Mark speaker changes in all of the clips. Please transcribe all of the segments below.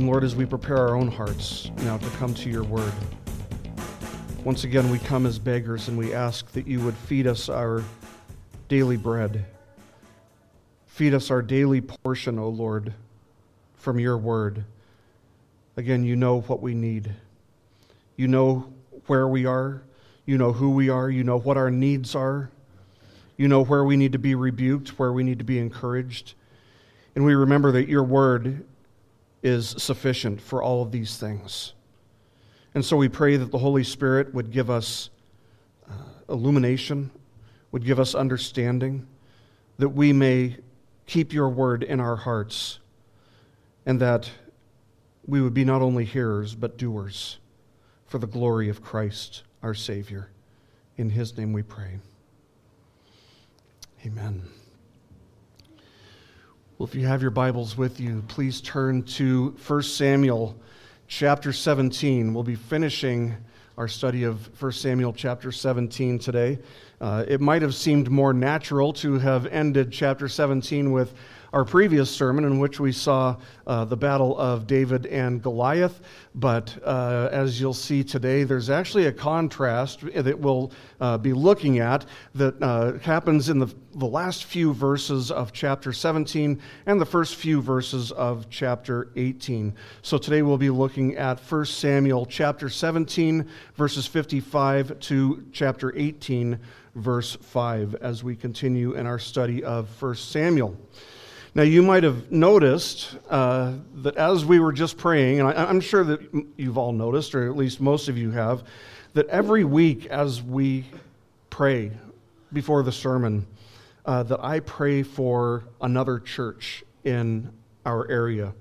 Speaker 1: And Lord, as we prepare our own hearts now to come to your word, once again we come as beggars and we ask that you would feed us our daily bread. Feed us our daily portion, O Lord, from your word. Again, you know what we need. You know where we are. You know who we are. You know what our needs are. You know where we need to be rebuked, where we need to be encouraged. And we remember that your word is sufficient for all of these things. And so we pray that the Holy Spirit would give us uh, illumination, would give us understanding, that we may keep your word in our hearts, and that we would be not only hearers, but doers for the glory of Christ, our Savior. In his name we pray. Amen. Well, if you have your Bibles with you, please turn to 1 Samuel chapter 17. We'll be finishing our study of 1 Samuel chapter 17 today. Uh, it might have seemed more natural to have ended chapter 17 with our previous sermon, in which we saw uh, the battle of David and Goliath. But uh, as you'll see today, there's actually a contrast that we'll uh, be looking at that uh, happens in the, the last few verses of chapter 17 and the first few verses of chapter 18. So today we'll be looking at 1 Samuel chapter 17, verses 55 to chapter 18, verse 5, as we continue in our study of 1 Samuel. Now, you might have noticed uh, that as we were just praying, and I, I'm sure that you've all noticed, or at least most of you have, that every week as we pray before the sermon, uh, that I pray for another church in our area.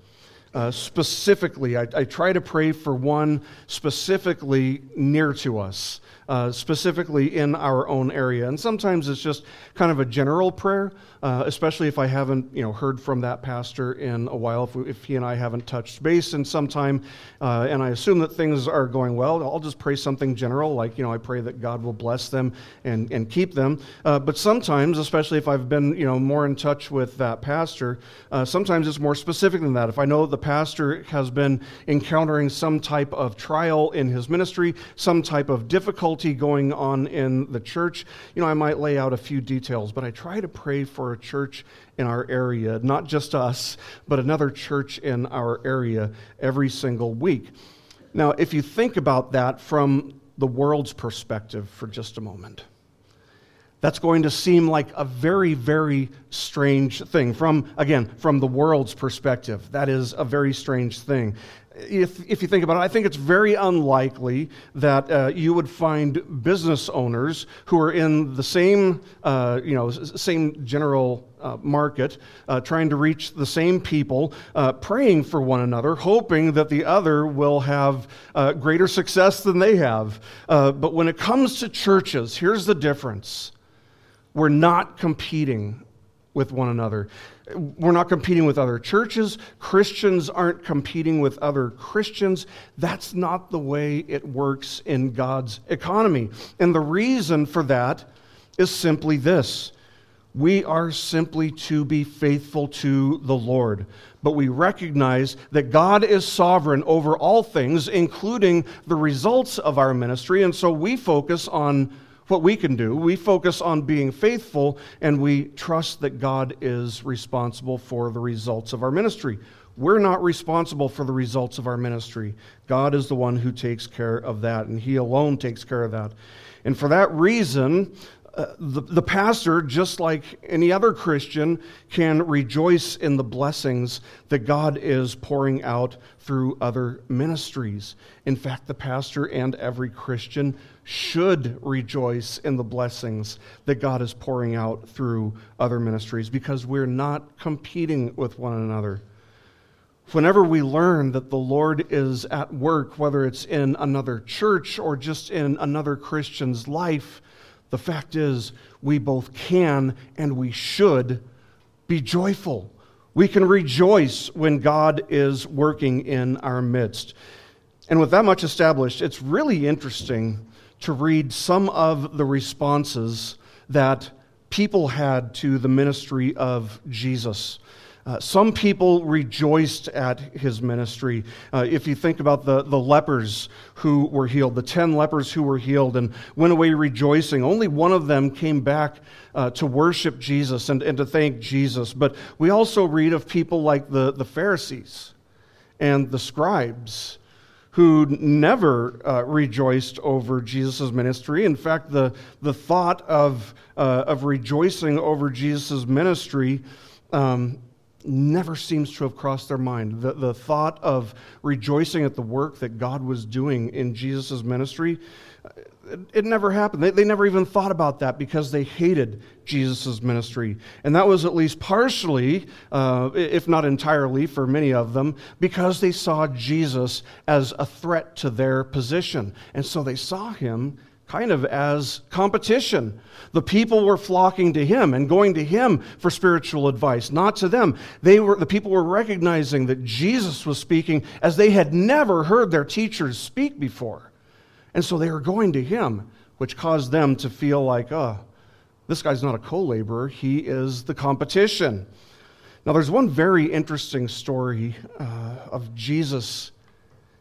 Speaker 1: Uh, specifically, I, I, try to pray for one specifically near to us, uh, specifically in our own area. And sometimes it's just kind of a general prayer, uh, especially if I haven't you know, heard from that pastor in a while, if, we, if he and I haven't touched base in some time, uh, and I assume that things are going well, I'll just pray something general, like, you know, I pray that God will bless them and, and keep them. Uh, but sometimes, especially if I've been, you know, more in touch with that pastor, uh, sometimes it's more specific than that. If I know the pastor has been encountering some type of trial in his ministry, some type of difficulty going on in the church, you know, I might lay out a few details, but I try to pray for a church in our area, not just us, but another church in our area every single week. Now, if you think about that from the world's perspective for just a moment, that's going to seem like a very, very strange thing. From, again, from the world's perspective, that is a very strange thing if, if you think about it, I think it's very unlikely that uh, you would find business owners who are in the same, uh, you know, same general uh, market, uh, trying to reach the same people, uh, praying for one another, hoping that the other will have uh, greater success than they have. but when it comes to churches, here's the difference we're not competing with one another. We're not competing with other churches. Christians aren't competing with other Christians. That's not the way it works in God's economy. And the reason for that is simply this we are simply to be faithful to the Lord. But we recognize that God is sovereign over all things, including the results of our ministry. And so we focus on what we can do. We focus on being faithful and we trust that God is responsible for the results of our ministry. We're not responsible for the results of our ministry. God is the one who takes care of that, and He alone takes care of that. And for that reason, uh, the, the pastor, just like any other Christian, can rejoice in the blessings that God is pouring out through other ministries. In fact, the pastor and every Christian should rejoice in the blessings that God is pouring out through other ministries because we're not competing with one another. Whenever we learn that the Lord is at work, whether it's in another church or just in another Christian's life, the fact is, we both can and we should be joyful. We can rejoice when God is working in our midst. And with that much established, it's really interesting to read some of the responses that people had to the ministry of Jesus. Uh, some people rejoiced at his ministry. Uh, if you think about the, the lepers who were healed, the 10 lepers who were healed and went away rejoicing, only one of them came back uh, to worship Jesus and, and to thank Jesus. But we also read of people like the, the Pharisees and the scribes who never uh, rejoiced over Jesus' ministry. In fact, the, the thought of, uh, of rejoicing over Jesus' ministry um, never seems to have crossed their mind. The, the thought of rejoicing at the work that God was doing in Jesus' ministry, it, never happened. They, they never even thought about that because they hated Jesus' ministry. And that was at least partially, uh, if not entirely, for many of them, because they saw Jesus as a threat to their position. And so they saw him kind of as competition. The people were flocking to him and going to him for spiritual advice, not to them. They were, the people were recognizing that Jesus was speaking as they had never heard their teachers speak before. And so they were going to him, which caused them to feel like, oh, this guy's not a co laborer, he is the competition. Now, there's one very interesting story uh, of Jesus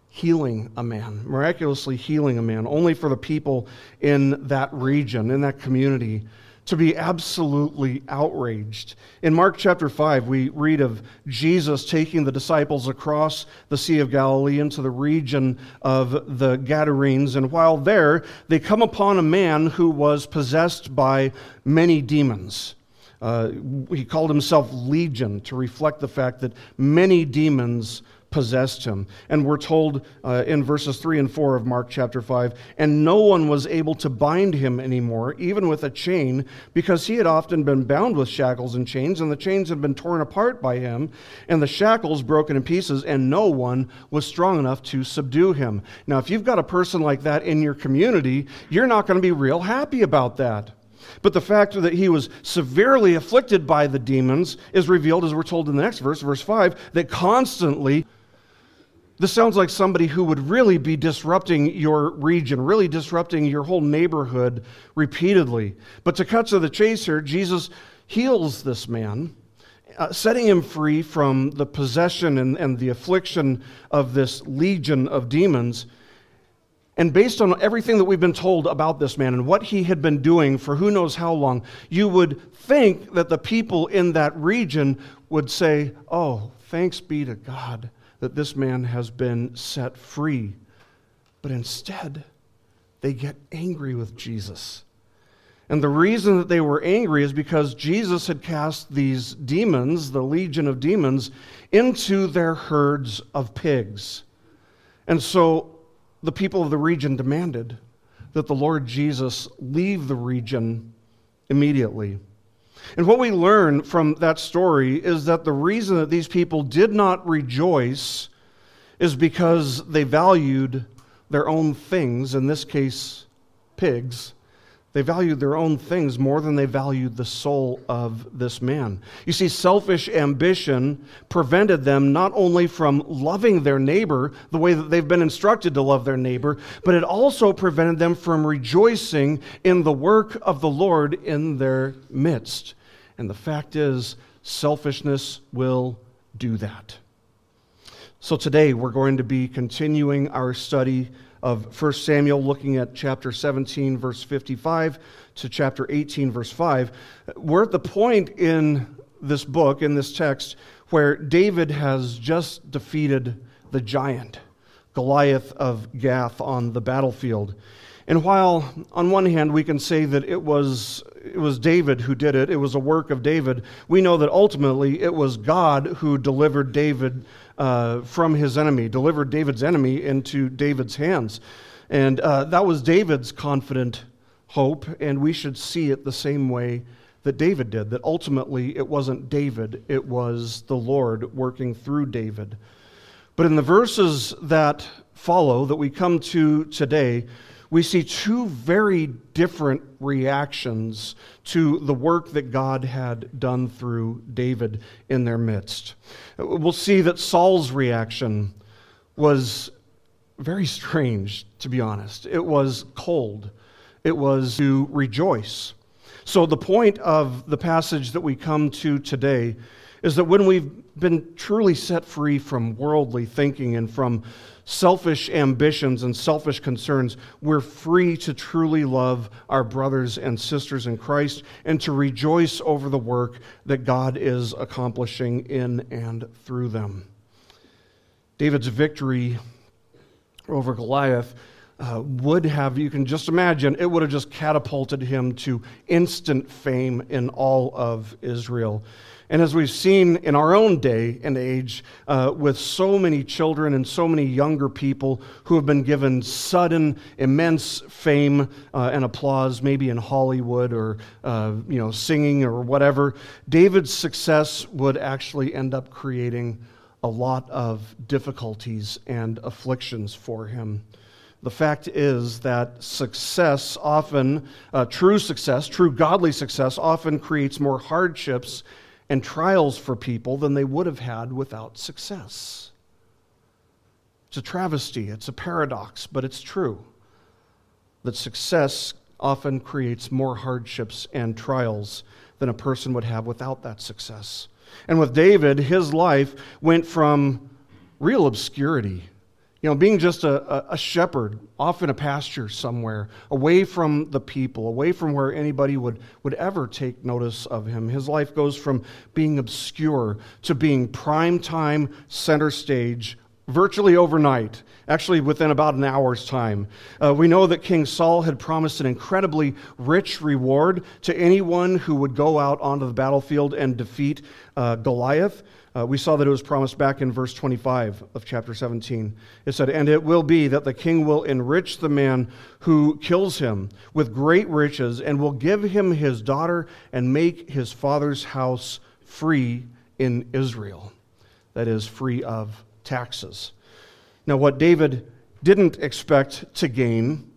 Speaker 1: healing a man, miraculously healing a man, only for the people in that region, in that community, to be absolutely outraged. In Mark chapter 5, we read of Jesus taking the disciples across the Sea of Galilee into the region of the Gadarenes. And while there, they come upon a man who was possessed by many demons. Uh, he called himself Legion to reflect the fact that many demons possessed him. And we're told uh, in verses 3 and 4 of Mark chapter 5 and no one was able to bind him anymore, even with a chain, because he had often been bound with shackles and chains, and the chains had been torn apart by him, and the shackles broken in pieces, and no one was strong enough to subdue him. Now, if you've got a person like that in your community, you're not going to be real happy about that. But the fact that he was severely afflicted by the demons is revealed, as we're told in the next verse, verse 5, that constantly this sounds like somebody who would really be disrupting your region, really disrupting your whole neighborhood repeatedly. But to cut to the chase here, Jesus heals this man, uh, setting him free from the possession and, and the affliction of this legion of demons. And based on everything that we've been told about this man and what he had been doing for who knows how long, you would think that the people in that region would say, Oh, thanks be to God that this man has been set free. But instead, they get angry with Jesus. And the reason that they were angry is because Jesus had cast these demons, the legion of demons, into their herds of pigs. And so the people of the region demanded that the Lord Jesus leave the region immediately. And what we learn from that story is that the reason that these people did not rejoice is because they valued their own things, in this case, pigs. They valued their own things more than they valued the soul of this man. You see, selfish ambition prevented them not only from loving their neighbor the way that they've been instructed to love their neighbor, but it also prevented them from rejoicing in the work of the Lord in their midst. And the fact is, selfishness will do that. So today we're going to be continuing our study of 1 Samuel, looking at chapter 17, verse 55 to chapter 18, verse 5. We're at the point in this book, in this text, where David has just defeated the giant, Goliath of Gath, on the battlefield. And while on one hand we can say that it was, it was David who did it, it was a work of David, we know that ultimately it was God who delivered David uh, from his enemy, delivered David's enemy into David's hands. And uh, that was David's confident hope, and we should see it the same way that David did, that ultimately it wasn't David, it was the Lord working through David. But in the verses that follow, that we come to today, we see two very different reactions to the work that God had done through David in their midst. We'll see that Saul's reaction was very strange, to be honest. It was cold, it was to rejoice. So, the point of the passage that we come to today is that when we've been truly set free from worldly thinking and from selfish ambitions and selfish concerns, we're free to truly love our brothers and sisters in Christ and to rejoice over the work that God is accomplishing in and through them. David's victory over Goliath uh, would have, you can just imagine, it would have just catapulted him to instant fame in all of Israel. And as we've seen in our own day and age, uh, with so many children and so many younger people who have been given sudden, immense fame uh, and applause, maybe in Hollywood or uh, you know singing or whatever, David's success would actually end up creating a lot of difficulties and afflictions for him. The fact is that success often, uh, true success, true godly success, often creates more hardships and trials for people than they would have had without success. It's a travesty, it's a paradox, but it's true that success often creates more hardships and trials than a person would have without that success. And with David, his life went from real obscurity you know, being just a, a, shepherd off in a pasture somewhere, away from the people, away from where anybody would, would ever take notice of him. His life goes from being obscure to being prime time, center stage, virtually overnight, actually within about an hour's time. Uh, we know that King Saul had promised an incredibly rich reward to anyone who would go out onto the battlefield and defeat uh, Goliath. Uh, we saw that it was promised back in verse 25 of chapter 17. It said, And it will be that the king will enrich the man who kills him with great riches, and will give him his daughter, and make his father's house free in Israel. That is, free of taxes. Now, what David didn't expect to gain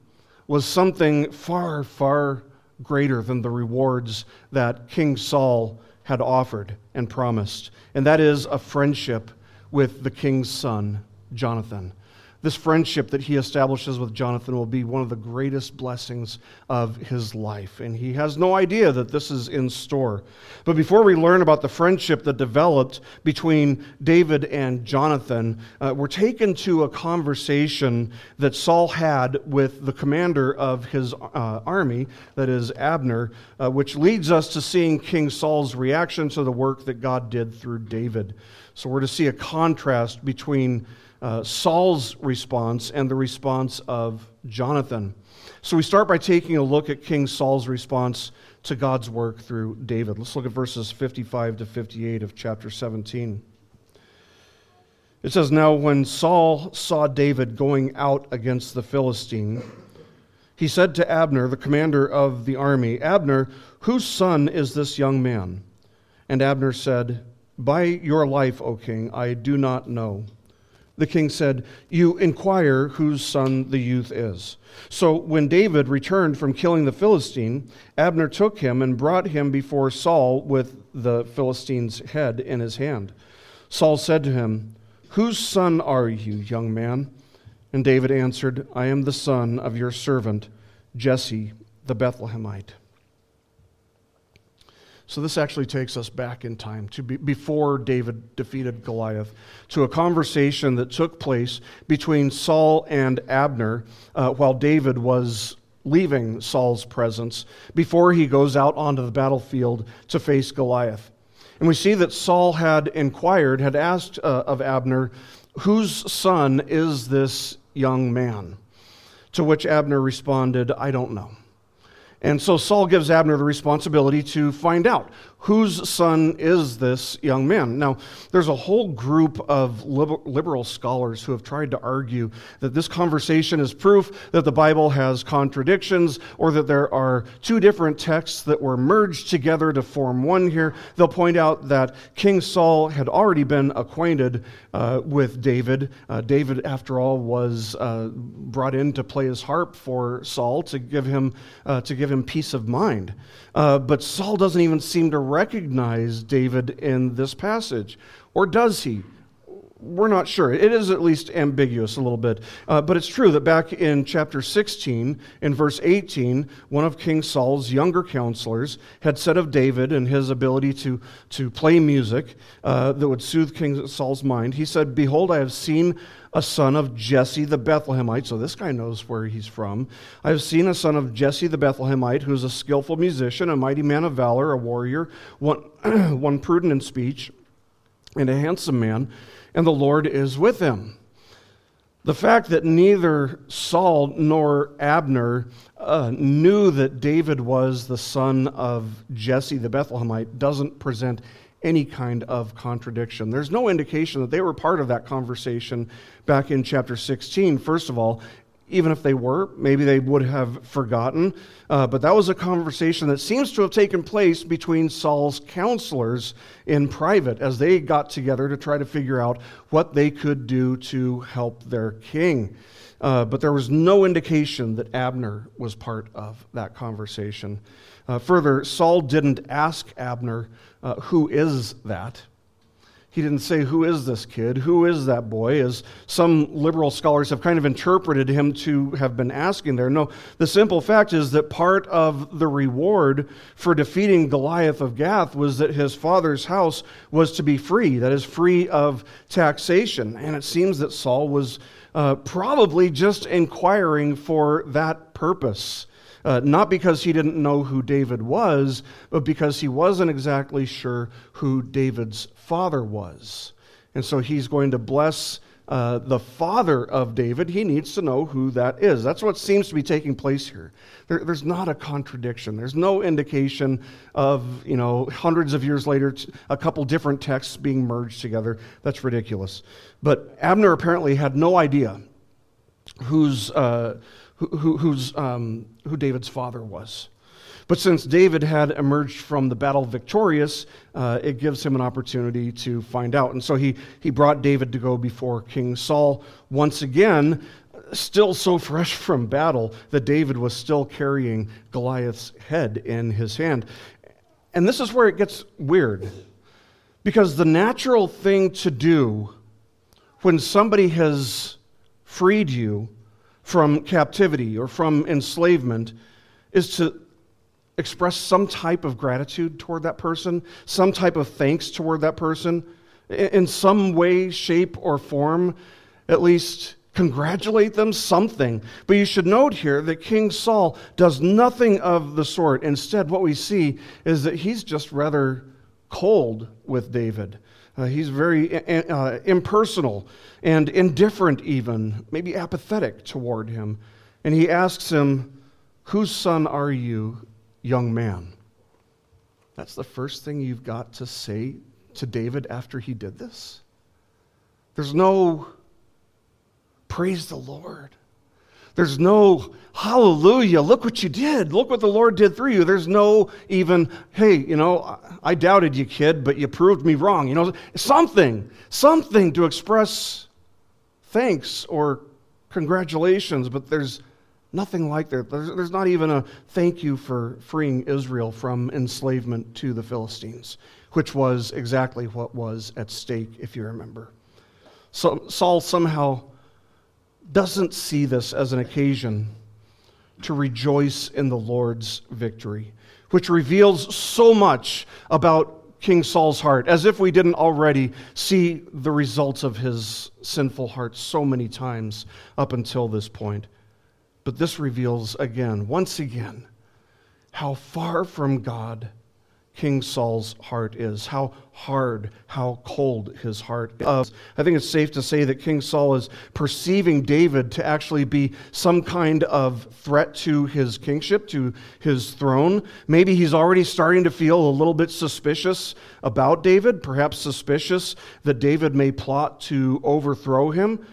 Speaker 1: was something far, far greater than the rewards that King Saul had offered and promised, and that is a friendship with the king's son, Jonathan. This friendship that he establishes with Jonathan will be one of the greatest blessings of his life. And he has no idea that this is in store. But before we learn about the friendship that developed between David and Jonathan, uh, we're taken to a conversation that Saul had with the commander of his uh, army, that is Abner, uh, which leads us to seeing King Saul's reaction to the work that God did through David. So we're to see a contrast between uh, Saul's response and the response of Jonathan. So we start by taking a look at King Saul's response to God's work through David. Let's look at verses 55 to 58 of chapter 17. It says, Now when Saul saw David going out against the Philistine, he said to Abner, the commander of the army, Abner, whose son is this young man? And Abner said, By your life, O king, I do not know. The king said, You inquire whose son the youth is. So when David returned from killing the Philistine, Abner took him and brought him before Saul with the Philistine's head in his hand. Saul said to him, Whose son are you, young man? And David answered, I am the son of your servant, Jesse the Bethlehemite. So this actually takes us back in time to be, before David defeated Goliath, to a conversation that took place between Saul and Abner uh, while David was leaving Saul's presence before he goes out onto the battlefield to face Goliath. And we see that Saul had inquired, had asked uh, of Abner, Whose son is this young man? To which Abner responded, I don't know. And so Saul gives Abner the responsibility to find out whose son is this young man? Now, there's a whole group of liberal scholars who have tried to argue that this conversation is proof that the Bible has contradictions or that there are two different texts that were merged together to form one here. They'll point out that King Saul had already been acquainted uh, with David. Uh, David, after all, was uh, brought in to play his harp for Saul to give him, uh, to give him peace of mind. Uh, but Saul doesn't even seem to recognize David in this passage. Or does he? we're not sure. It is at least ambiguous a little bit. Uh, but it's true that back in chapter 16, in verse 18, one of King Saul's younger counselors had said of David and his ability to, to play music uh, that would soothe King Saul's mind, he said, Behold, I have seen a son of Jesse the Bethlehemite. So this guy knows where he's from. I have seen a son of Jesse the Bethlehemite who is a skillful musician, a mighty man of valor, a warrior, one, one prudent in speech, and a handsome man and the Lord is with him. The fact that neither Saul nor Abner uh, knew that David was the son of Jesse the Bethlehemite doesn't present any kind of contradiction. There's no indication that they were part of that conversation back in chapter 16. First of all, even if they were, maybe they would have forgotten. Uh, but that was a conversation that seems to have taken place between Saul's counselors in private as they got together to try to figure out what they could do to help their king. Uh, but there was no indication that Abner was part of that conversation. Uh, further, Saul didn't ask Abner, uh, Who is that? He didn't say, Who is this kid? Who is that boy? As some liberal scholars have kind of interpreted him to have been asking there. No, the simple fact is that part of the reward for defeating Goliath of Gath was that his father's house was to be free, that is, free of taxation. And it seems that Saul was uh, probably just inquiring for that purpose. Uh, not because he didn't know who David was, but because he wasn't exactly sure who David's father was. And so he's going to bless uh, the father of David. He needs to know who that is. That's what seems to be taking place here. There, there's not a contradiction. There's no indication of, you know, hundreds of years later, a couple different texts being merged together. That's ridiculous. But Abner apparently had no idea whose. Uh, who, who's, um, who David's father was. But since David had emerged from the battle victorious, uh, it gives him an opportunity to find out. And so he, he brought David to go before King Saul once again, still so fresh from battle that David was still carrying Goliath's head in his hand. And this is where it gets weird. Because the natural thing to do when somebody has freed you from captivity or from enslavement is to express some type of gratitude toward that person, some type of thanks toward that person, in some way, shape, or form, at least congratulate them, something. But you should note here that King Saul does nothing of the sort. Instead, what we see is that he's just rather cold with David. Uh, he's very uh, impersonal and indifferent, even, maybe apathetic toward him. And he asks him, Whose son are you, young man? That's the first thing you've got to say to David after he did this. There's no praise the Lord. There's no hallelujah, look what you did. Look what the Lord did through you. There's no even, hey, you know, I doubted you, kid, but you proved me wrong. You know, something, something to express thanks or congratulations, but there's nothing like that. There's, there's not even a thank you for freeing Israel from enslavement to the Philistines, which was exactly what was at stake, if you remember. So Saul somehow doesn't see this as an occasion to rejoice in the Lord's victory, which reveals so much about King Saul's heart, as if we didn't already see the results of his sinful heart so many times up until this point. But this reveals again, once again, how far from God King Saul's heart is, how hard, how cold his heart is. I think it's safe to say that King Saul is perceiving David to actually be some kind of threat to his kingship, to his throne. Maybe he's already starting to feel a little bit suspicious about David, perhaps suspicious that David may plot to overthrow him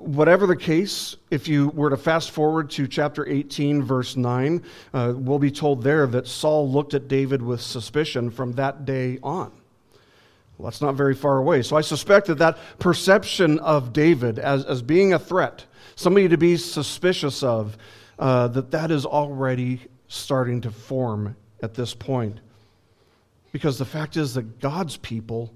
Speaker 1: whatever the case, if you were to fast forward to chapter 18, verse 9, uh, we'll be told there that Saul looked at David with suspicion from that day on. Well, that's not very far away. So I suspect that that perception of David as, as being a threat, somebody to be suspicious of, uh, that that is already starting to form at this point. Because the fact is that God's people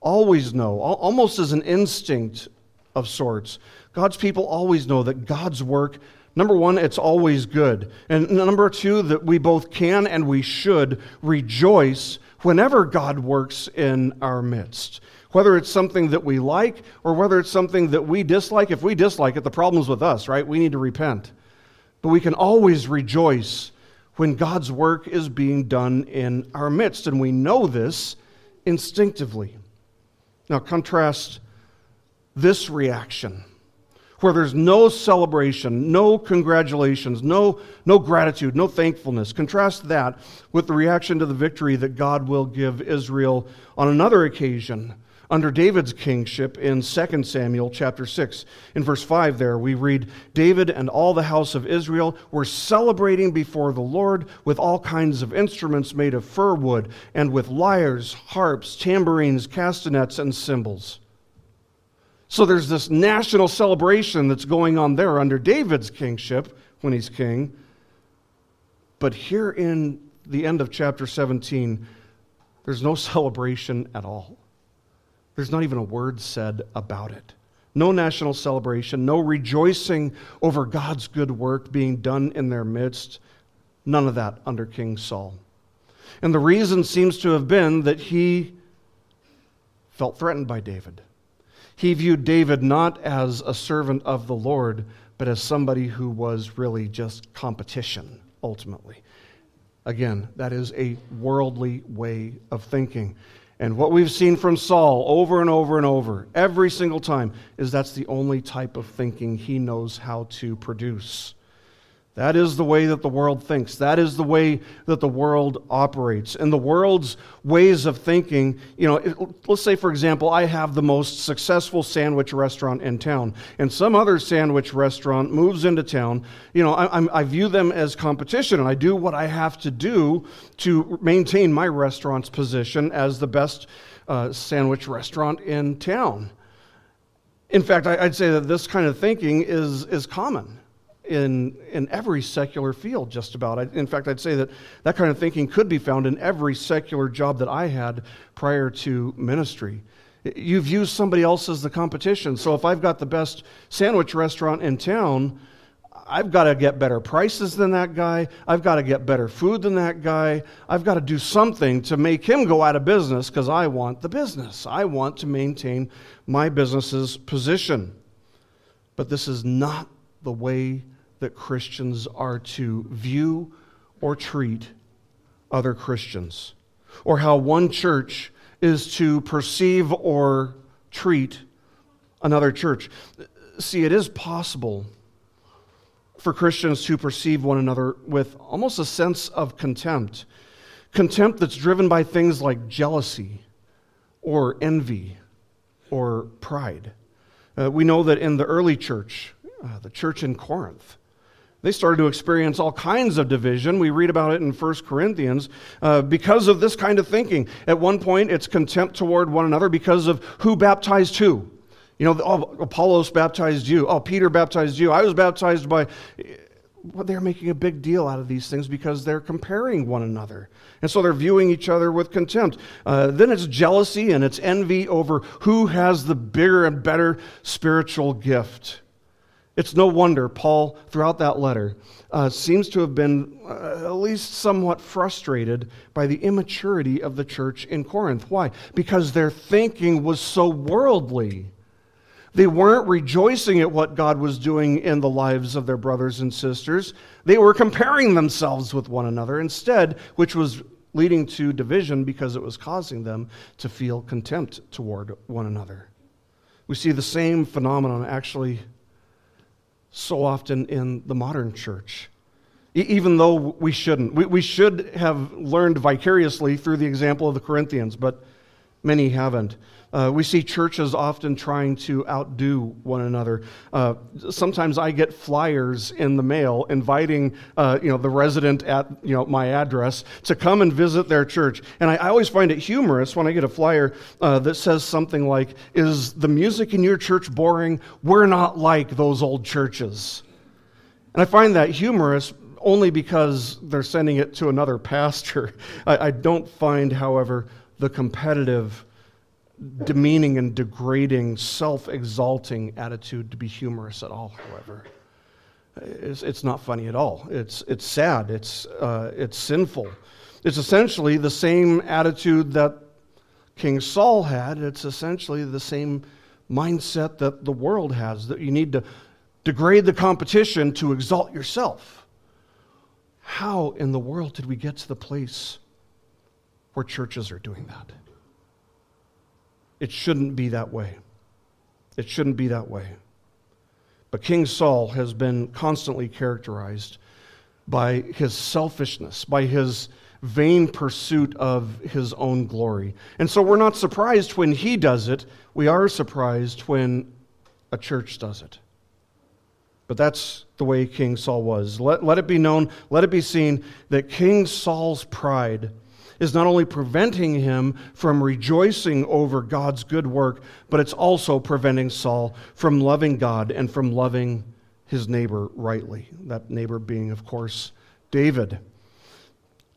Speaker 1: always know, almost as an instinct of sorts. God's people always know that God's work, number one, it's always good. And number two, that we both can and we should rejoice whenever God works in our midst. Whether it's something that we like or whether it's something that we dislike. If we dislike it, the problem's with us, right? We need to repent. But we can always rejoice when God's work is being done in our midst. And we know this instinctively. Now, contrast this reaction where there's no celebration, no congratulations, no, no gratitude, no thankfulness. Contrast that with the reaction to the victory that God will give Israel on another occasion under David's kingship in 2 Samuel chapter 6. In verse 5 there we read David and all the house of Israel were celebrating before the Lord with all kinds of instruments made of fir wood and with lyres, harps, tambourines, castanets and cymbals. So there's this national celebration that's going on there under David's kingship when he's king. But here in the end of chapter 17, there's no celebration at all. There's not even a word said about it. No national celebration, no rejoicing over God's good work being done in their midst. None of that under King Saul. And the reason seems to have been that he felt threatened by David. He viewed David not as a servant of the Lord, but as somebody who was really just competition, ultimately. Again, that is a worldly way of thinking. And what we've seen from Saul over and over and over, every single time, is that's the only type of thinking he knows how to produce. That is the way that the world thinks. That is the way that the world operates. And the world's ways of thinking, you know, let's say, for example, I have the most successful sandwich restaurant in town, and some other sandwich restaurant moves into town. You know, I, I view them as competition, and I do what I have to do to maintain my restaurant's position as the best uh, sandwich restaurant in town. In fact, I, I'd say that this kind of thinking is, is common in, in every secular field, just about. I, in fact, I'd say that that kind of thinking could be found in every secular job that I had prior to ministry. You view somebody else as the competition. So if I've got the best sandwich restaurant in town, I've got to get better prices than that guy. I've got to get better food than that guy. I've got to do something to make him go out of business because I want the business. I want to maintain my business's position. But this is not the way that Christians are to view or treat other Christians, or how one church is to perceive or treat another church. See, it is possible for Christians to perceive one another with almost a sense of contempt. Contempt that's driven by things like jealousy or envy or pride. Uh, we know that in the early church, uh, the church in Corinth, they started to experience all kinds of division. We read about it in 1 Corinthians uh, because of this kind of thinking. At one point, it's contempt toward one another because of who baptized who. You know, oh, Apollos baptized you. Oh, Peter baptized you. I was baptized by. Well, they're making a big deal out of these things because they're comparing one another. And so they're viewing each other with contempt. Uh, then it's jealousy and it's envy over who has the bigger and better spiritual gift. It's no wonder Paul, throughout that letter, uh, seems to have been uh, at least somewhat frustrated by the immaturity of the church in Corinth. Why? Because their thinking was so worldly. They weren't rejoicing at what God was doing in the lives of their brothers and sisters. They were comparing themselves with one another instead, which was leading to division because it was causing them to feel contempt toward one another. We see the same phenomenon actually so often in the modern church. Even though we shouldn't. We, we should have learned vicariously through the example of the Corinthians, but many haven't. Uh, we see churches often trying to outdo one another. Uh, sometimes I get flyers in the mail inviting, uh, you know, the resident at you know my address to come and visit their church, and I, I always find it humorous when I get a flyer uh, that says something like, "Is the music in your church boring? We're not like those old churches." And I find that humorous only because they're sending it to another pastor. I, I don't find, however, the competitive demeaning and degrading, self exalting attitude to be humorous at all, however. It's, it's not funny at all. It's, it's sad. It's, uh, it's sinful. It's essentially the same attitude that King Saul had. It's essentially the same mindset that the world has that you need to degrade the competition to exalt yourself. How in the world did we get to the place where churches are doing that? It shouldn't be that way. It shouldn't be that way. But King Saul has been constantly characterized by his selfishness, by his vain pursuit of his own glory. And so we're not surprised when he does it. We are surprised when a church does it. But that's the way King Saul was. Let, let it be known, let it be seen that King Saul's pride is not only preventing him from rejoicing over God's good work, but it's also preventing Saul from loving God and from loving his neighbor rightly. That neighbor being, of course, David.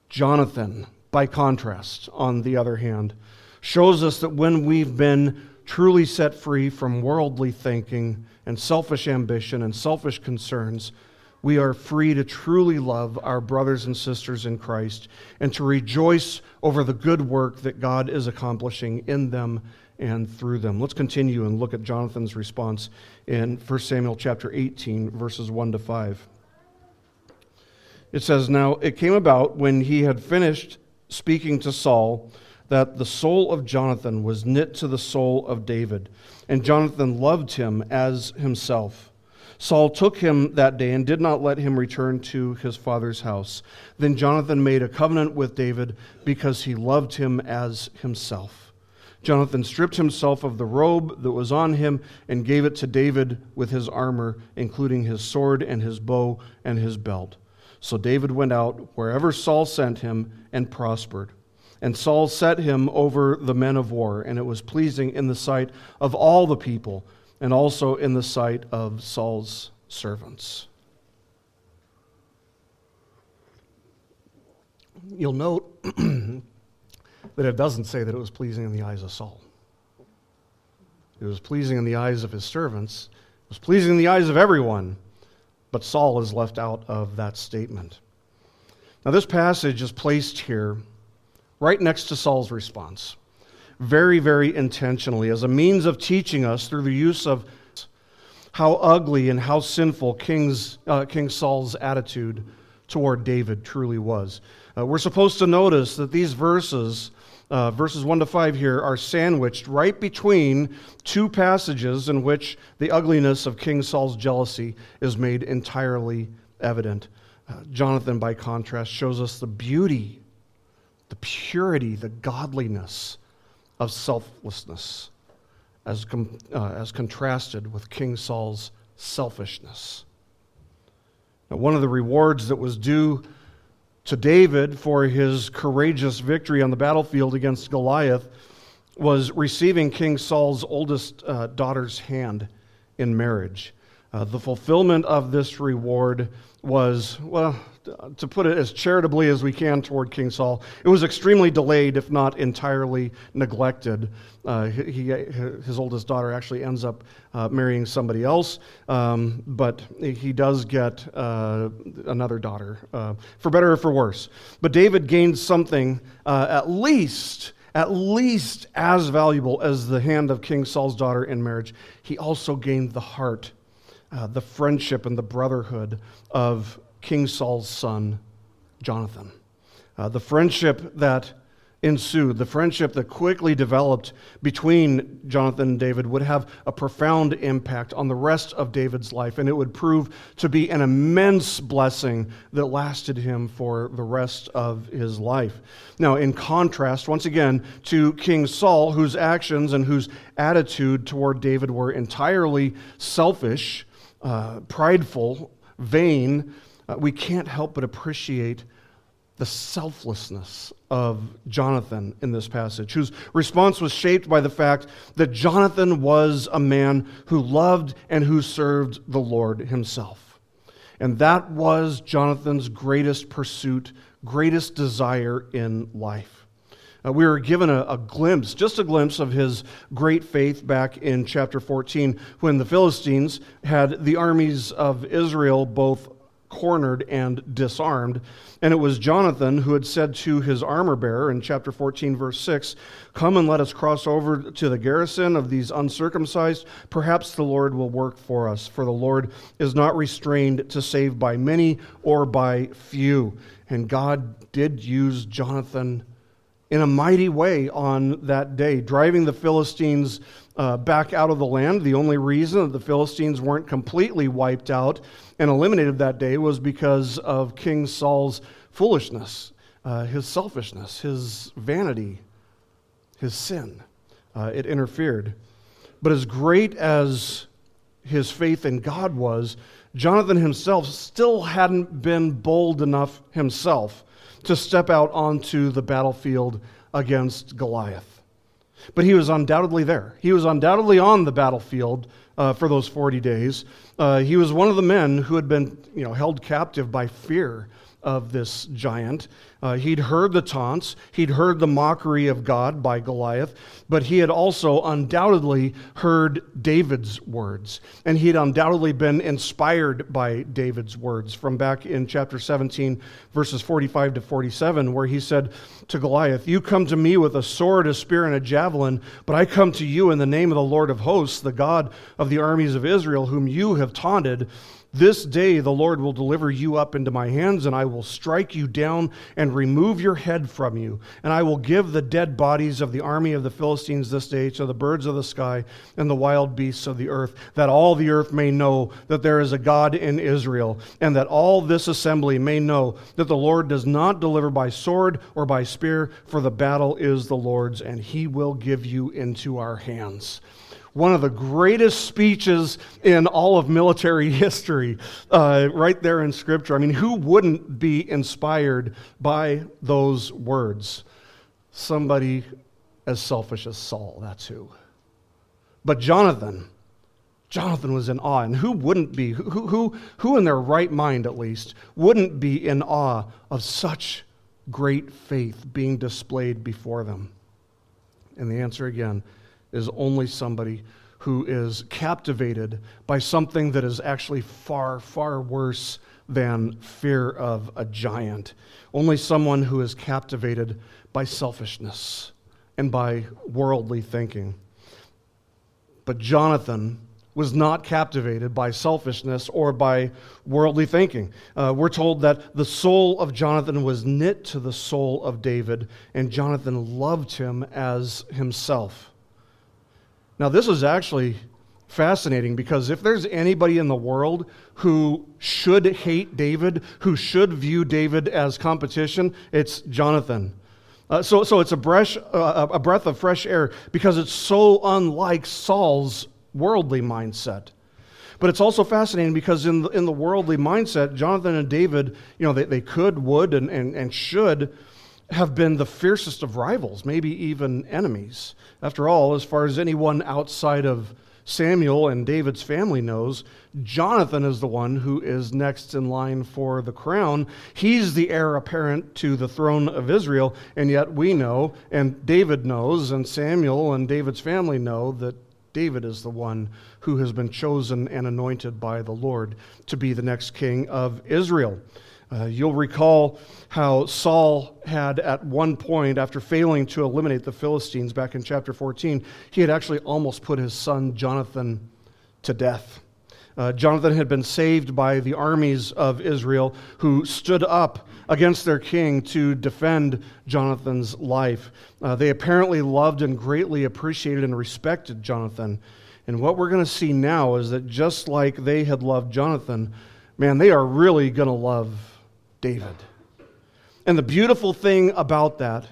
Speaker 1: Jonathan, by contrast, on the other hand, shows us that when we've been truly set free from worldly thinking and selfish ambition and selfish concerns, we are free to truly love our brothers and sisters in Christ and to rejoice over the good work that God is accomplishing in them and through them. Let's continue and look at Jonathan's response in 1 Samuel chapter 18 verses 1 to 5. It says, Now it came about when he had finished speaking to Saul that the soul of Jonathan was knit to the soul of David, and Jonathan loved him as himself. Saul took him that day and did not let him return to his father's house. Then Jonathan made a covenant with David because he loved him as himself. Jonathan stripped himself of the robe that was on him and gave it to David with his armor, including his sword and his bow and his belt. So David went out wherever Saul sent him and prospered. And Saul set him over the men of war, and it was pleasing in the sight of all the people and also in the sight of Saul's servants. You'll note that it doesn't say that it was pleasing in the eyes of Saul. It was pleasing in the eyes of his servants. It was pleasing in the eyes of everyone. But Saul is left out of that statement. Now, this passage is placed here right next to Saul's response very, very intentionally as a means of teaching us through the use of how ugly and how sinful King's, uh, King Saul's attitude toward David truly was. Uh, we're supposed to notice that these verses, uh, verses 1 to 5 here, are sandwiched right between two passages in which the ugliness of King Saul's jealousy is made entirely evident. Uh, Jonathan, by contrast, shows us the beauty, the purity, the godliness of selflessness as, com- uh, as contrasted with King Saul's selfishness. Now, one of the rewards that was due to David for his courageous victory on the battlefield against Goliath was receiving King Saul's oldest uh, daughter's hand in marriage. Uh, the fulfillment of this reward was, well, to put it as charitably as we can toward King Saul, it was extremely delayed, if not entirely neglected. Uh, he, his oldest daughter actually ends up uh, marrying somebody else, um, but he does get uh, another daughter, uh, for better or for worse. But David gained something uh, at least. At least as valuable as the hand of King Saul's daughter in marriage, he also gained the heart uh, the friendship and the brotherhood of King Saul's son, Jonathan. Uh, the friendship that ensued, the friendship that quickly developed between Jonathan and David, would have a profound impact on the rest of David's life, and it would prove to be an immense blessing that lasted him for the rest of his life. Now, in contrast, once again, to King Saul, whose actions and whose attitude toward David were entirely selfish, uh, prideful, vain, uh, we can't help but appreciate the selflessness of Jonathan in this passage, whose response was shaped by the fact that Jonathan was a man who loved and who served the Lord himself. And that was Jonathan's greatest pursuit, greatest desire in life. Uh, we were given a, a, glimpse, just a glimpse of his great faith back in chapter 14 when the Philistines had the armies of Israel both cornered and disarmed. And it was Jonathan who had said to his armor bearer in chapter 14, verse 6, Come and let us cross over to the garrison of these uncircumcised. Perhaps the Lord will work for us, for the Lord is not restrained to save by many or by few. And God did use Jonathan in a mighty way on that day, driving the Philistines uh, back out of the land. The only reason that the Philistines weren't completely wiped out and eliminated that day was because of King Saul's foolishness, uh, his selfishness, his vanity, his sin. Uh, it interfered. But as great as his faith in God was, Jonathan himself still hadn't been bold enough himself to step out onto the battlefield against Goliath. But he was undoubtedly there. He was undoubtedly on the battlefield uh, for those 40 days. Uh, he was one of the men who had been you know, held captive by fear of this giant. Uh, he'd heard the taunts, he'd heard the mockery of God by Goliath, but he had also undoubtedly heard David's words. And he had undoubtedly been inspired by David's words from back in chapter 17, verses 45 to 47, where he said to Goliath, You come to me with a sword, a spear, and a javelin, but I come to you in the name of the Lord of hosts, the God of the armies of Israel, whom you have taunted. This day the Lord will deliver you up into my hands, and I will strike you down and remove your head from you. And I will give the dead bodies of the army of the Philistines this day to the birds of the sky and the wild beasts of the earth, that all the earth may know that there is a God in Israel, and that all this assembly may know that the Lord does not deliver by sword or by spear, for the battle is the Lord's, and he will give you into our hands one of the greatest speeches in all of military history, uh, right there in Scripture. I mean, who wouldn't be inspired by those words? Somebody as selfish as Saul, that's who. But Jonathan, Jonathan was in awe. And who wouldn't be? Who, who, who in their right mind, at least, wouldn't be in awe of such great faith being displayed before them? And the answer again is only somebody who is captivated by something that is actually far, far worse than fear of a giant. Only someone who is captivated by selfishness and by worldly thinking. But Jonathan was not captivated by selfishness or by worldly thinking. Uh, we're told that the soul of Jonathan was knit to the soul of David, and Jonathan loved him as himself. Now, this is actually fascinating because if there's anybody in the world who should hate David, who should view David as competition, it's Jonathan. Uh, so, so it's a breath, uh, a breath of fresh air because it's so unlike Saul's worldly mindset. But it's also fascinating because in the, in the worldly mindset, Jonathan and David, you know, they, they could, would, and, and, and should have been the fiercest of rivals, maybe even enemies. After all, as far as anyone outside of Samuel and David's family knows, Jonathan is the one who is next in line for the crown. He's the heir apparent to the throne of Israel, and yet we know, and David knows, and Samuel and David's family know that David is the one who has been chosen and anointed by the Lord to be the next king of Israel. Uh, you'll recall how Saul had, at one point, after failing to eliminate the Philistines back in chapter 14, he had actually almost put his son Jonathan to death. Uh, Jonathan had been saved by the armies of Israel who stood up against their king to defend Jonathan's life. Uh, they apparently loved and greatly appreciated and respected Jonathan. And what we're going to see now is that just like they had loved Jonathan, man, they are really going to love David. And the beautiful thing about that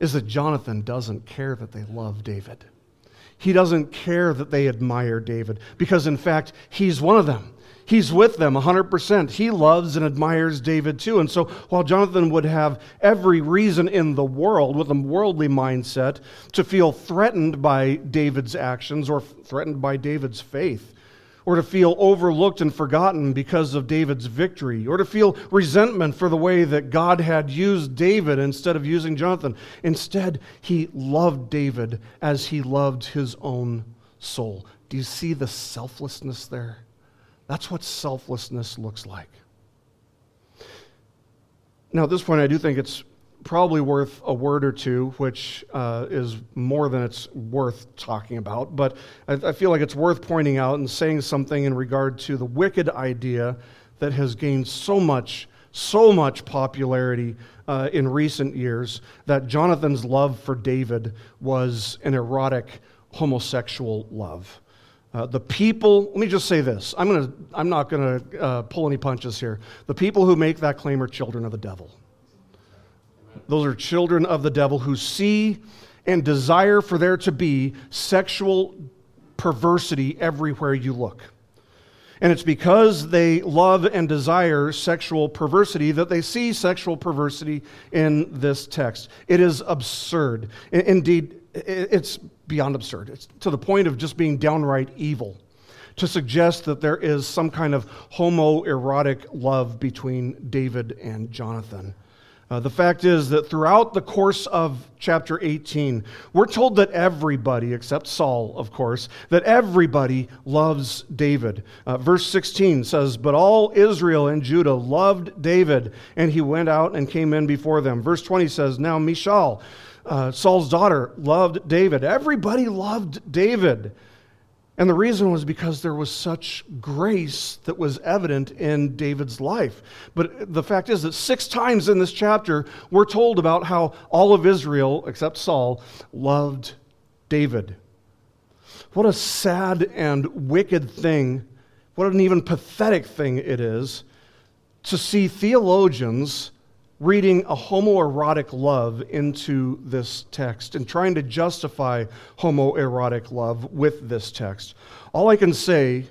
Speaker 1: is that Jonathan doesn't care that they love David. He doesn't care that they admire David because, in fact, he's one of them. He's with them 100%. He loves and admires David too. And so, while Jonathan would have every reason in the world, with a worldly mindset, to feel threatened by David's actions or threatened by David's faith, or to feel overlooked and forgotten because of David's victory, or to feel resentment for the way that God had used David instead of using Jonathan. Instead, he loved David as he loved his own soul. Do you see the selflessness there? That's what selflessness looks like. Now, at this point, I do think it's probably worth a word or two, which uh, is more than it's worth talking about. But I, I, feel like it's worth pointing out and saying something in regard to the wicked idea that has gained so much, so much popularity uh, in recent years that Jonathan's love for David was an erotic homosexual love. Uh, the people, let me just say this. I'm, gonna, I'm not going to uh, pull any punches here. The people who make that claim are children of the devil. Those are children of the devil who see and desire for there to be sexual perversity everywhere you look. And it's because they love and desire sexual perversity that they see sexual perversity in this text. It is absurd. Indeed, it's beyond absurd. It's to the point of just being downright evil to suggest that there is some kind of homoerotic love between David and Jonathan. Uh, the fact is that throughout the course of chapter 18, we're told that everybody, except Saul, of course, that everybody loves David. Uh, verse 16 says, But all Israel and Judah loved David, and he went out and came in before them. Verse 20 says, Now Michal, uh, Saul's daughter, loved David. Everybody loved David. And the reason was because there was such grace that was evident in David's life. But the fact is that six times in this chapter, we're told about how all of Israel, except Saul, loved David. What a sad and wicked thing, what an even pathetic thing it is to see theologians reading a homoerotic love into this text and trying to justify homoerotic love with this text. All I can say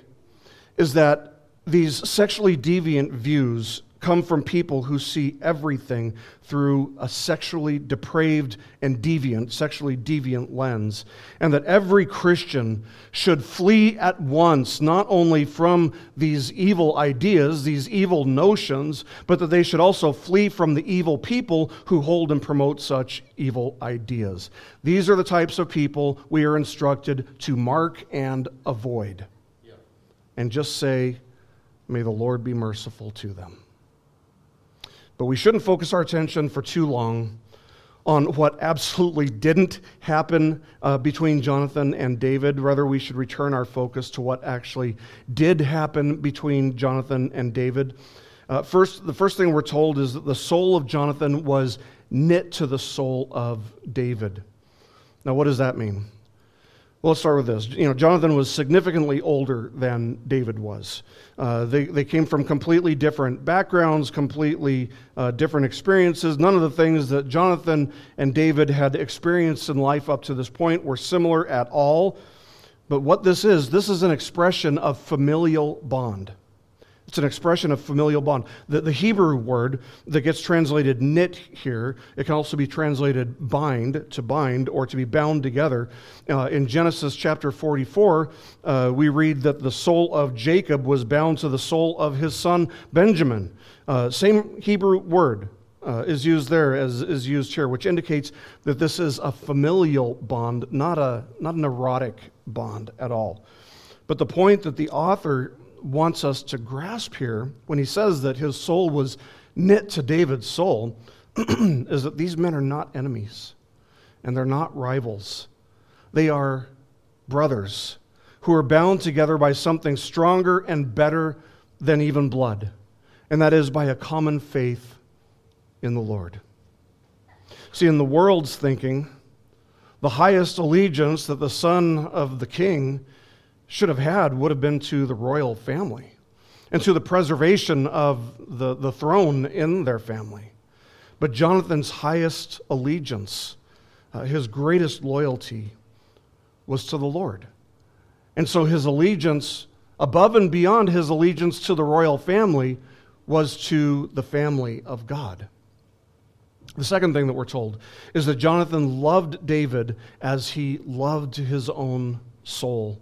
Speaker 1: is that these sexually deviant views come from people who see everything through a sexually depraved and deviant, sexually deviant lens. And that every Christian should flee at once, not only from these evil ideas, these evil notions, but that they should also flee from the evil people who hold and promote such evil ideas. These are the types of people we are instructed to mark and avoid. Yeah. And just say, May the Lord be merciful to them. But we shouldn't focus our attention for too long on what absolutely didn't happen uh, between Jonathan and David. Rather, we should return our focus to what actually did happen between Jonathan and David. Uh, first, the first thing we're told is that the soul of Jonathan was knit to the soul of David. Now, what does that mean? Well, let's start with this. You know, Jonathan was significantly older than David was. Uh, they, they came from completely different backgrounds, completely uh, different experiences. None of the things that Jonathan and David had experienced in life up to this point were similar at all. But what this is, this is an expression of familial bond. It's an expression of familial bond. The, the, Hebrew word that gets translated knit here, it can also be translated bind, to bind, or to be bound together. Uh, in Genesis chapter 44, uh, we read that the soul of Jacob was bound to the soul of his son Benjamin. Uh, same Hebrew word. Uh, is used there as is used here, which indicates that this is a familial bond, not, a, not an erotic bond at all. But the point that the author wants us to grasp here when he says that his soul was knit to David's soul is that these men are not enemies and they're not rivals. They are brothers who are bound together by something stronger and better than even blood, and that is by a common faith in the Lord. See, in the world's thinking, the highest allegiance that the son of the king should have had would have been to the royal family and to the preservation of the, the throne in their family. But Jonathan's highest allegiance, uh, his greatest loyalty, was to the Lord. And so his allegiance, above and beyond his allegiance to the royal family, was to the family of God. The second thing that we're told is that Jonathan loved David as he loved his own soul.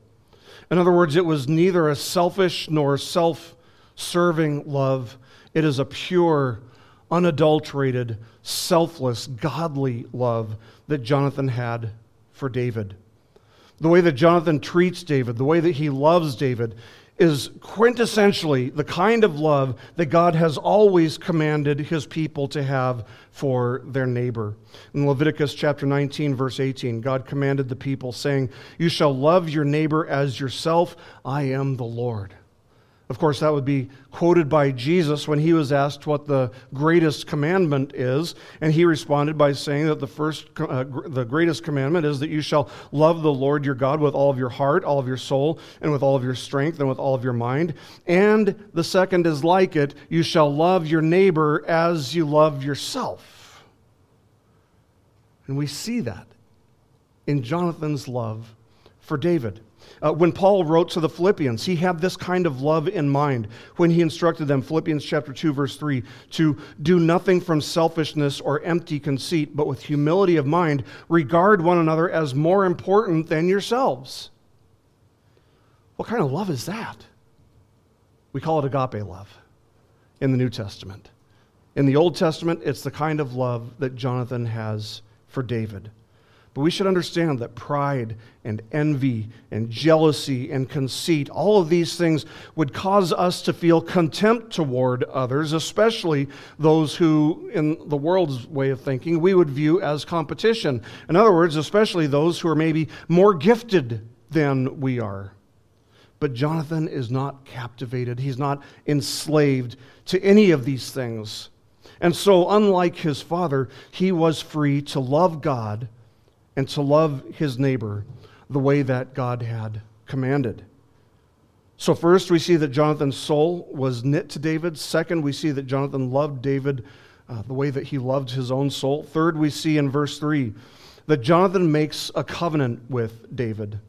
Speaker 1: In other words, it was neither a selfish nor self serving love, it is a pure, unadulterated, selfless, godly love that Jonathan had for David. The way that Jonathan treats David, the way that he loves David, is quintessentially the kind of love that God has always commanded his people to have for their neighbor. In Leviticus chapter 19, verse 18, God commanded the people, saying, You shall love your neighbor as yourself. I am the Lord. Of course, that would be quoted by Jesus when he was asked what the greatest commandment is, and he responded by saying that the first, uh, the greatest commandment is that you shall love the Lord your God with all of your heart, all of your soul, and with all of your strength, and with all of your mind. And the second is like it: you shall love your neighbor as you love yourself. And we see that in Jonathan's love for David. Uh, when Paul wrote to the Philippians, he had this kind of love in mind when he instructed them, Philippians chapter 2, verse 3, to do nothing from selfishness or empty conceit, but with humility of mind, regard one another as more important than yourselves. What kind of love is that? We call it agape love in the New Testament. In the Old Testament, it's the kind of love that Jonathan has for David. But we should understand that pride and envy and jealousy and conceit, all of these things would cause us to feel contempt toward others, especially those who, in the world's way of thinking, we would view as competition. In other words, especially those who are maybe more gifted than we are. But Jonathan is not captivated, he's not enslaved to any of these things. And so, unlike his father, he was free to love God and to love his neighbor the way that God had commanded. So, first, we see that Jonathan's soul was knit to David. Second, we see that Jonathan loved David uh, the way that he loved his own soul. Third, we see in verse 3 that Jonathan makes a covenant with David.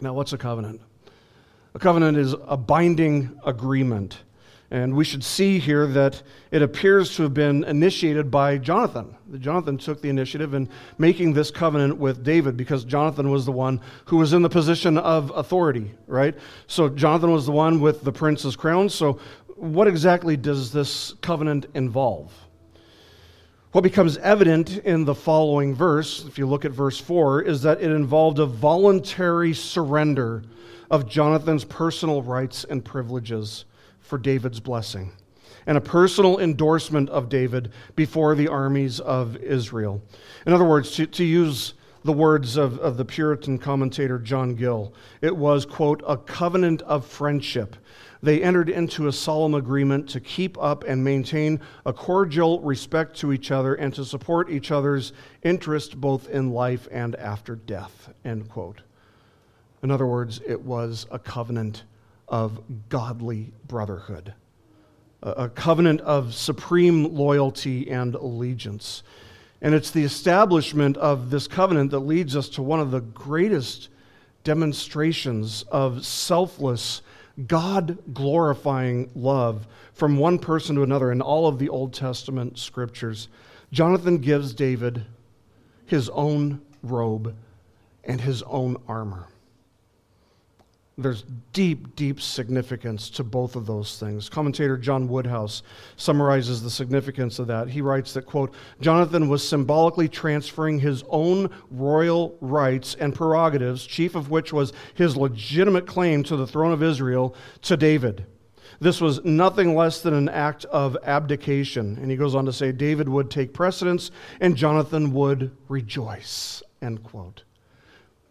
Speaker 1: Now, what's a covenant? A covenant is a binding agreement. And we should see here that it appears to have been initiated by Jonathan. Jonathan took the initiative in making this covenant with David because Jonathan was the one who was in the position of authority, right? So Jonathan was the one with the prince's crown. So, what exactly does this covenant involve? What becomes evident in the following verse, if you look at verse 4, is that it involved a voluntary surrender of Jonathan's personal rights and privileges for David's blessing and a personal endorsement of David before the armies of Israel. In other words, to, to use the words of, of the Puritan commentator John Gill, it was, quote, a covenant of friendship. They entered into a solemn agreement to keep up and maintain a cordial respect to each other and to support each other's interest both in life and after death, end quote. In other words, it was a covenant of godly brotherhood, a covenant of supreme loyalty and allegiance. And it's the establishment of this covenant that leads us to one of the greatest demonstrations of selfless, God glorifying love from one person to another in all of the Old Testament scriptures. Jonathan gives David his own robe and his own armor. There's deep, deep significance to both of those things. Commentator John Woodhouse summarizes the significance of that. He writes that, quote, Jonathan was symbolically transferring his own royal rights and prerogatives, chief of which was his legitimate claim to the throne of Israel, to David. This was nothing less than an act of abdication. And he goes on to say, David would take precedence and Jonathan would rejoice, end quote.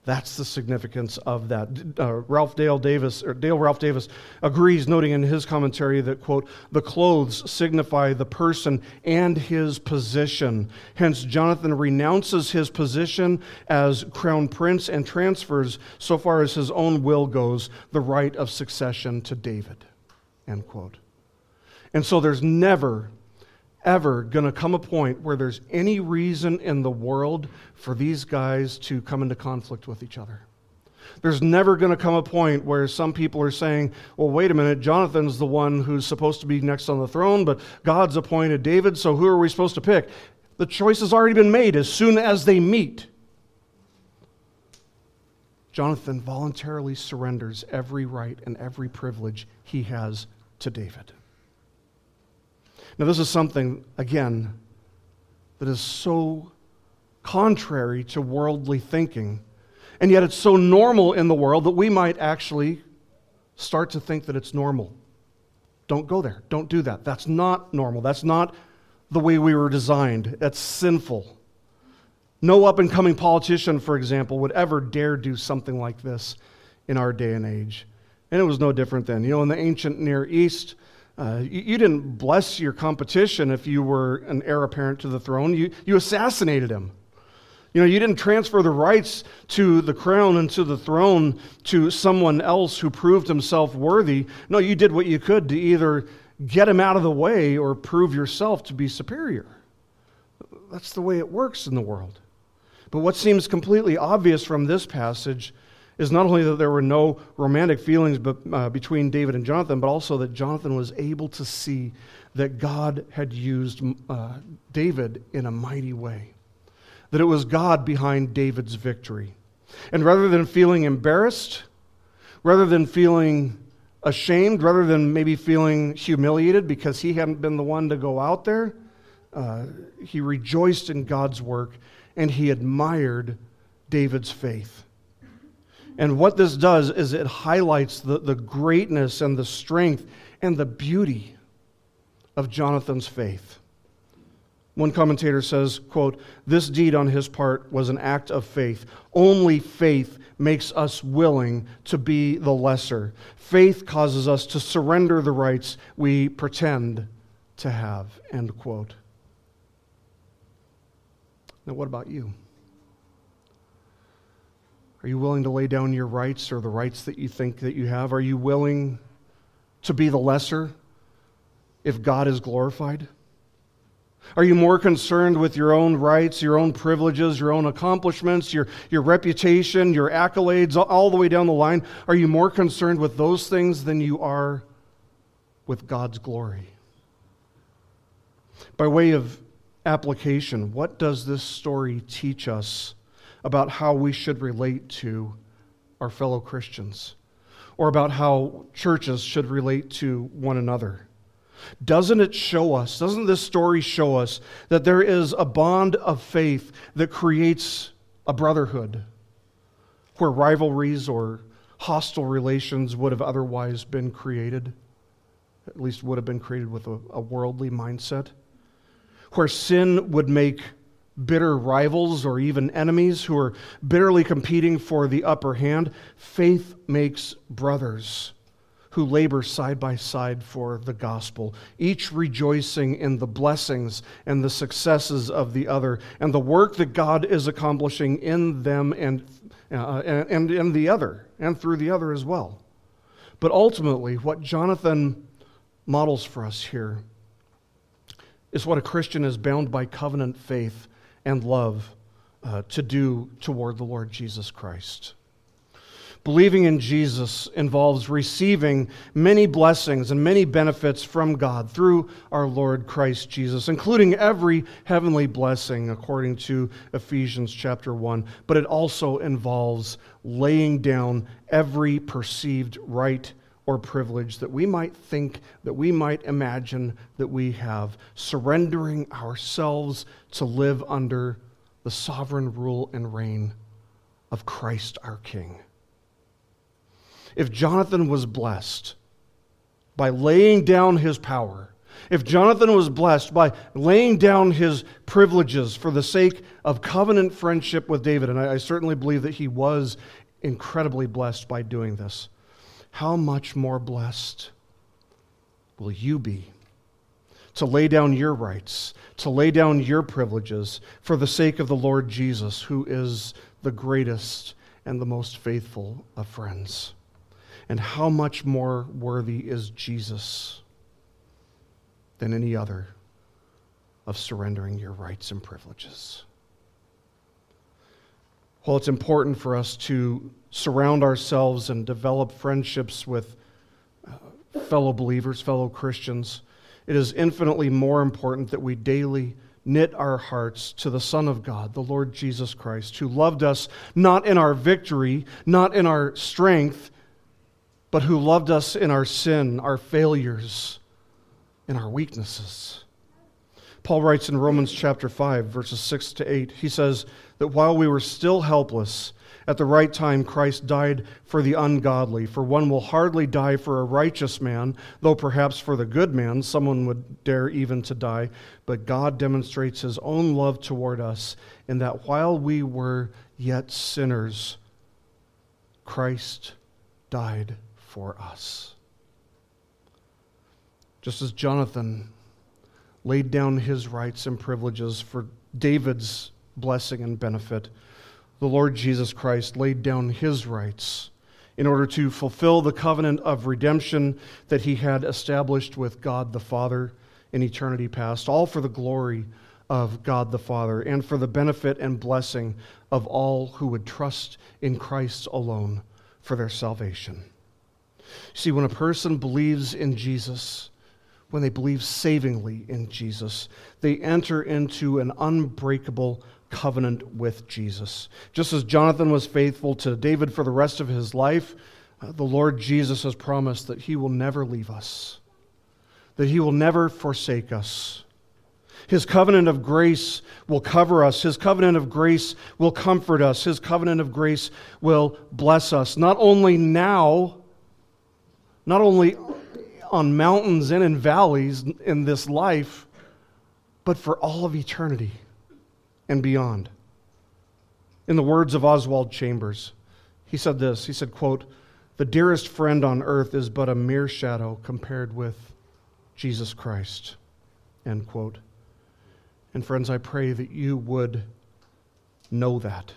Speaker 1: That's the significance of that. Uh, Ralph Dale Davis, or Dale Ralph Davis, agrees, noting in his commentary that, quote, the clothes signify the person and his position. Hence, Jonathan renounces his position as crown prince and transfers, so far as his own will goes, the right of succession to David, end quote. And so there's never ever going to come a point where there's any reason in the world for these guys to come into conflict with each other. There's never going to come a point where some people are saying, well, wait a minute, Jonathan's the one who's supposed to be next on the throne, but God's appointed David, so who are we supposed to pick? The choice has already been made as soon as they meet. Jonathan voluntarily surrenders every right and every privilege he has to David. Now, this is something, again, that is so contrary to worldly thinking, and yet it's so normal in the world that we might actually start to think that it's normal. Don't go there. Don't do that. That's not normal. That's not the way we were designed. That's sinful. No up and coming politician, for example, would ever dare do something like this in our day and age. And it was no different then. You know, in the ancient Near East, uh, you, you, didn't bless your competition if you were an heir apparent to the throne, you, you assassinated him. You know, you didn't transfer the rights to the crown and to the throne to someone else who proved himself worthy. No, you did what you could to either get him out of the way or prove yourself to be superior. That's the way it works in the world. But what seems completely obvious from this passage is not only that there were no romantic feelings uh, between David and Jonathan, but also that Jonathan was able to see that God had used uh, David in a mighty way that it was God behind David's victory. And rather than feeling embarrassed, rather than feeling ashamed, rather than maybe feeling humiliated because he hadn't been the one to go out there, uh, he rejoiced in God's work and he admired David's faith. And what this does is it highlights the, the greatness and the strength and the beauty of Jonathan's faith. One commentator says, quote, this deed on his part was an act of faith. Only faith makes us willing to be the lesser. Faith causes us to surrender the rights we pretend to have, end quote. Now, what about you? Are you willing to lay down your rights or the rights that you think that you have? Are you willing to be the lesser if God is glorified? Are you more concerned with your own rights, your own privileges, your own accomplishments, your, your reputation, your accolades, all the way down the line? Are you more concerned with those things than you are with God's glory? By way of application, what does this story teach us about how we should relate to our fellow Christians? Or about how churches should relate to one another? Doesn't it show us, doesn't this story show us that there is a bond of faith that creates a brotherhood where rivalries or hostile relations would have otherwise been created? At least would have been created with a, a worldly mindset? Where sin would make bitter rivals or even enemies who are bitterly competing for the upper hand, faith makes brothers who labor side by side for the gospel, each rejoicing in the blessings and the successes of the other, and the work that God is accomplishing in them and, uh, and in the other, and through the other as well. But ultimately, what Jonathan models for us here is what a Christian is bound by covenant faith and love uh, to do toward the Lord Jesus Christ. Believing in Jesus involves receiving many blessings and many benefits from God through our Lord Christ Jesus, including every heavenly blessing according to Ephesians chapter 1. But it also involves laying down every perceived right or privilege that we might think, that we might imagine that we have, surrendering ourselves to live under the sovereign rule and reign of Christ our King. If Jonathan was blessed by laying down his power, if Jonathan was blessed by laying down his privileges for the sake of covenant friendship with David, and I, I, certainly believe that he was incredibly blessed by doing this, how much more blessed will you be to lay down your rights, to lay down your privileges for the sake of the Lord Jesus, who is the greatest and the most faithful of friends? And how much more worthy is Jesus than any other of surrendering your rights and privileges? Well, it's important for us to surround ourselves and develop friendships with uh, fellow believers, fellow Christians, it is infinitely more important that we daily knit our hearts to the Son of God, the Lord Jesus Christ, who loved us not in our victory, not in our strength, but who loved us in our sin, our failures, in our weaknesses. Paul writes in Romans chapter 5, verses 6 to 8, he says that while we were still helpless, at the right time, Christ died for the ungodly. For one will hardly die for a righteous man, though perhaps for the good man someone would dare even to die. But God demonstrates his own love toward us in that while we were yet sinners, Christ died for us. Just as Jonathan laid down his rights and privileges for David's blessing and benefit, the Lord Jesus Christ laid down his rights in order to fulfill the covenant of redemption that he had established with God the Father in eternity past, all for the glory of God the Father and for the benefit and blessing of all who would trust in Christ alone for their salvation. See, when a person believes in Jesus, when they believe savingly in Jesus, they enter into an unbreakable covenant with Jesus. Just as Jonathan was faithful to David for the rest of his life, uh, the Lord Jesus has promised that he will never leave us, that he will never forsake us. His covenant of grace will cover us. His covenant of grace will comfort us. His covenant of grace will bless us, not only now, not only on mountains and in valleys in this life, but for all of eternity and beyond. In the words of Oswald Chambers, he said this He said, quote, The dearest friend on earth is but a mere shadow compared with Jesus Christ. End quote. And friends, I pray that you would know that,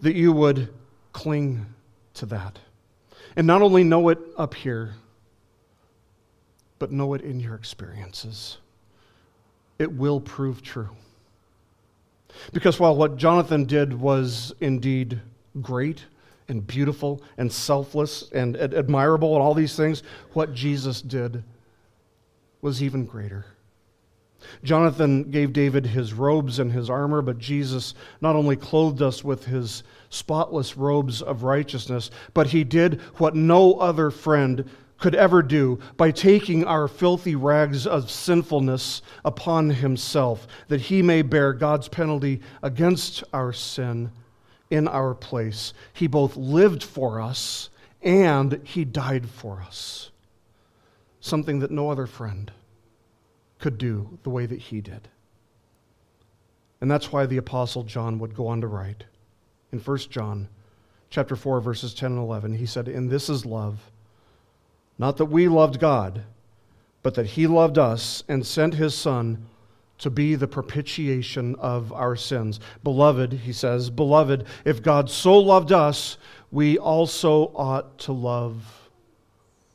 Speaker 1: that you would cling to that. And not only know it up here, but know it in your experiences. It will prove true. Because while what Jonathan did was indeed great and beautiful and selfless and admirable and all these things, what Jesus did was even greater. Jonathan gave David his robes and his armor, but Jesus not only clothed us with his spotless robes of righteousness, but he did what no other friend could ever do by taking our filthy rags of sinfulness upon himself, that he may bear God's penalty against our sin in our place. He both lived for us and he died for us. Something that no other friend could do the way that he did. And that's why the apostle John would go on to write in 1 John chapter 4 verses 10 and 11 he said, "And this is love, not that we loved God, but that He loved us and sent His Son to be the propitiation of our sins. Beloved, he says, Beloved, if God so loved us, we also ought to love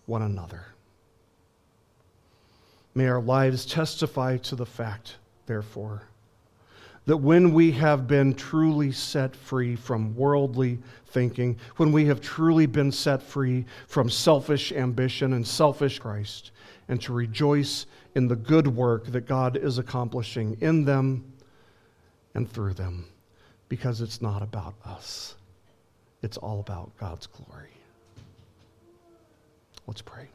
Speaker 1: one another. May our lives testify to the fact, therefore, that when we have been truly set free from worldly thinking, when we have truly been set free from selfish ambition and selfish Christ, and to rejoice in the good work that God is accomplishing in them and through them, because it's not about us, it's all about God's glory. Let's pray.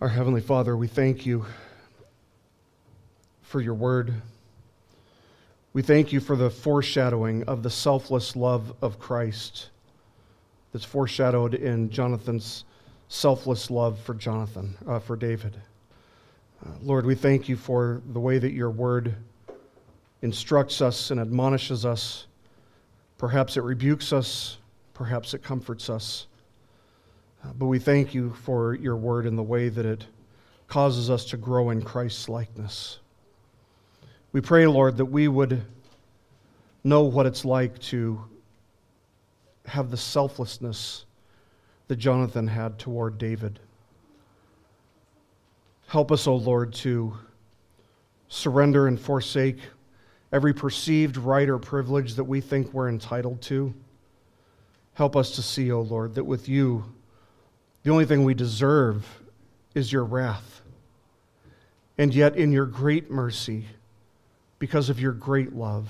Speaker 1: Our Heavenly Father, we thank you for your word. We thank you for the foreshadowing of the selfless love of Christ that's foreshadowed in Jonathan's selfless love for Jonathan, uh, for David. Uh, Lord, we thank you for the way that your word instructs us and admonishes us. Perhaps it rebukes us, perhaps it comforts us. But we thank you for your word and the way that it causes us to grow in Christ's likeness. We pray, Lord, that we would know what it's like to have the selflessness that Jonathan had toward David. Help us, O oh Lord, to surrender and forsake every perceived right or privilege that we think we're entitled to. Help us to see, O oh Lord, that with you, the only thing we deserve
Speaker 2: is your wrath. And yet, in your great mercy, because of your great love,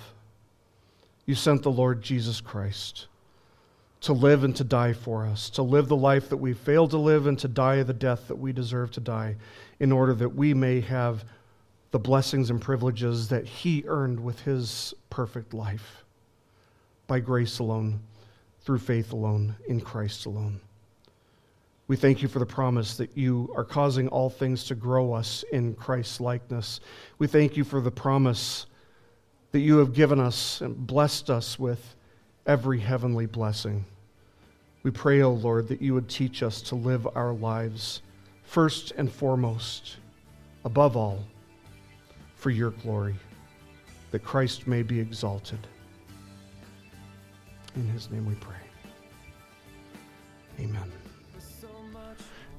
Speaker 2: you sent the Lord Jesus Christ to live and to die for us, to live the life that we failed to live and to die the death that we deserve to die, in order that we may have the blessings and privileges that He earned with His perfect life by grace alone, through faith alone, in Christ alone. We thank you for the promise that you are causing all things to grow us in Christ's likeness. We thank you for the promise that you have given us and blessed us with every heavenly blessing. We pray, O oh Lord, that you would teach us to live our lives first and foremost, above all, for your glory, that Christ may be exalted. In his name we pray. Amen.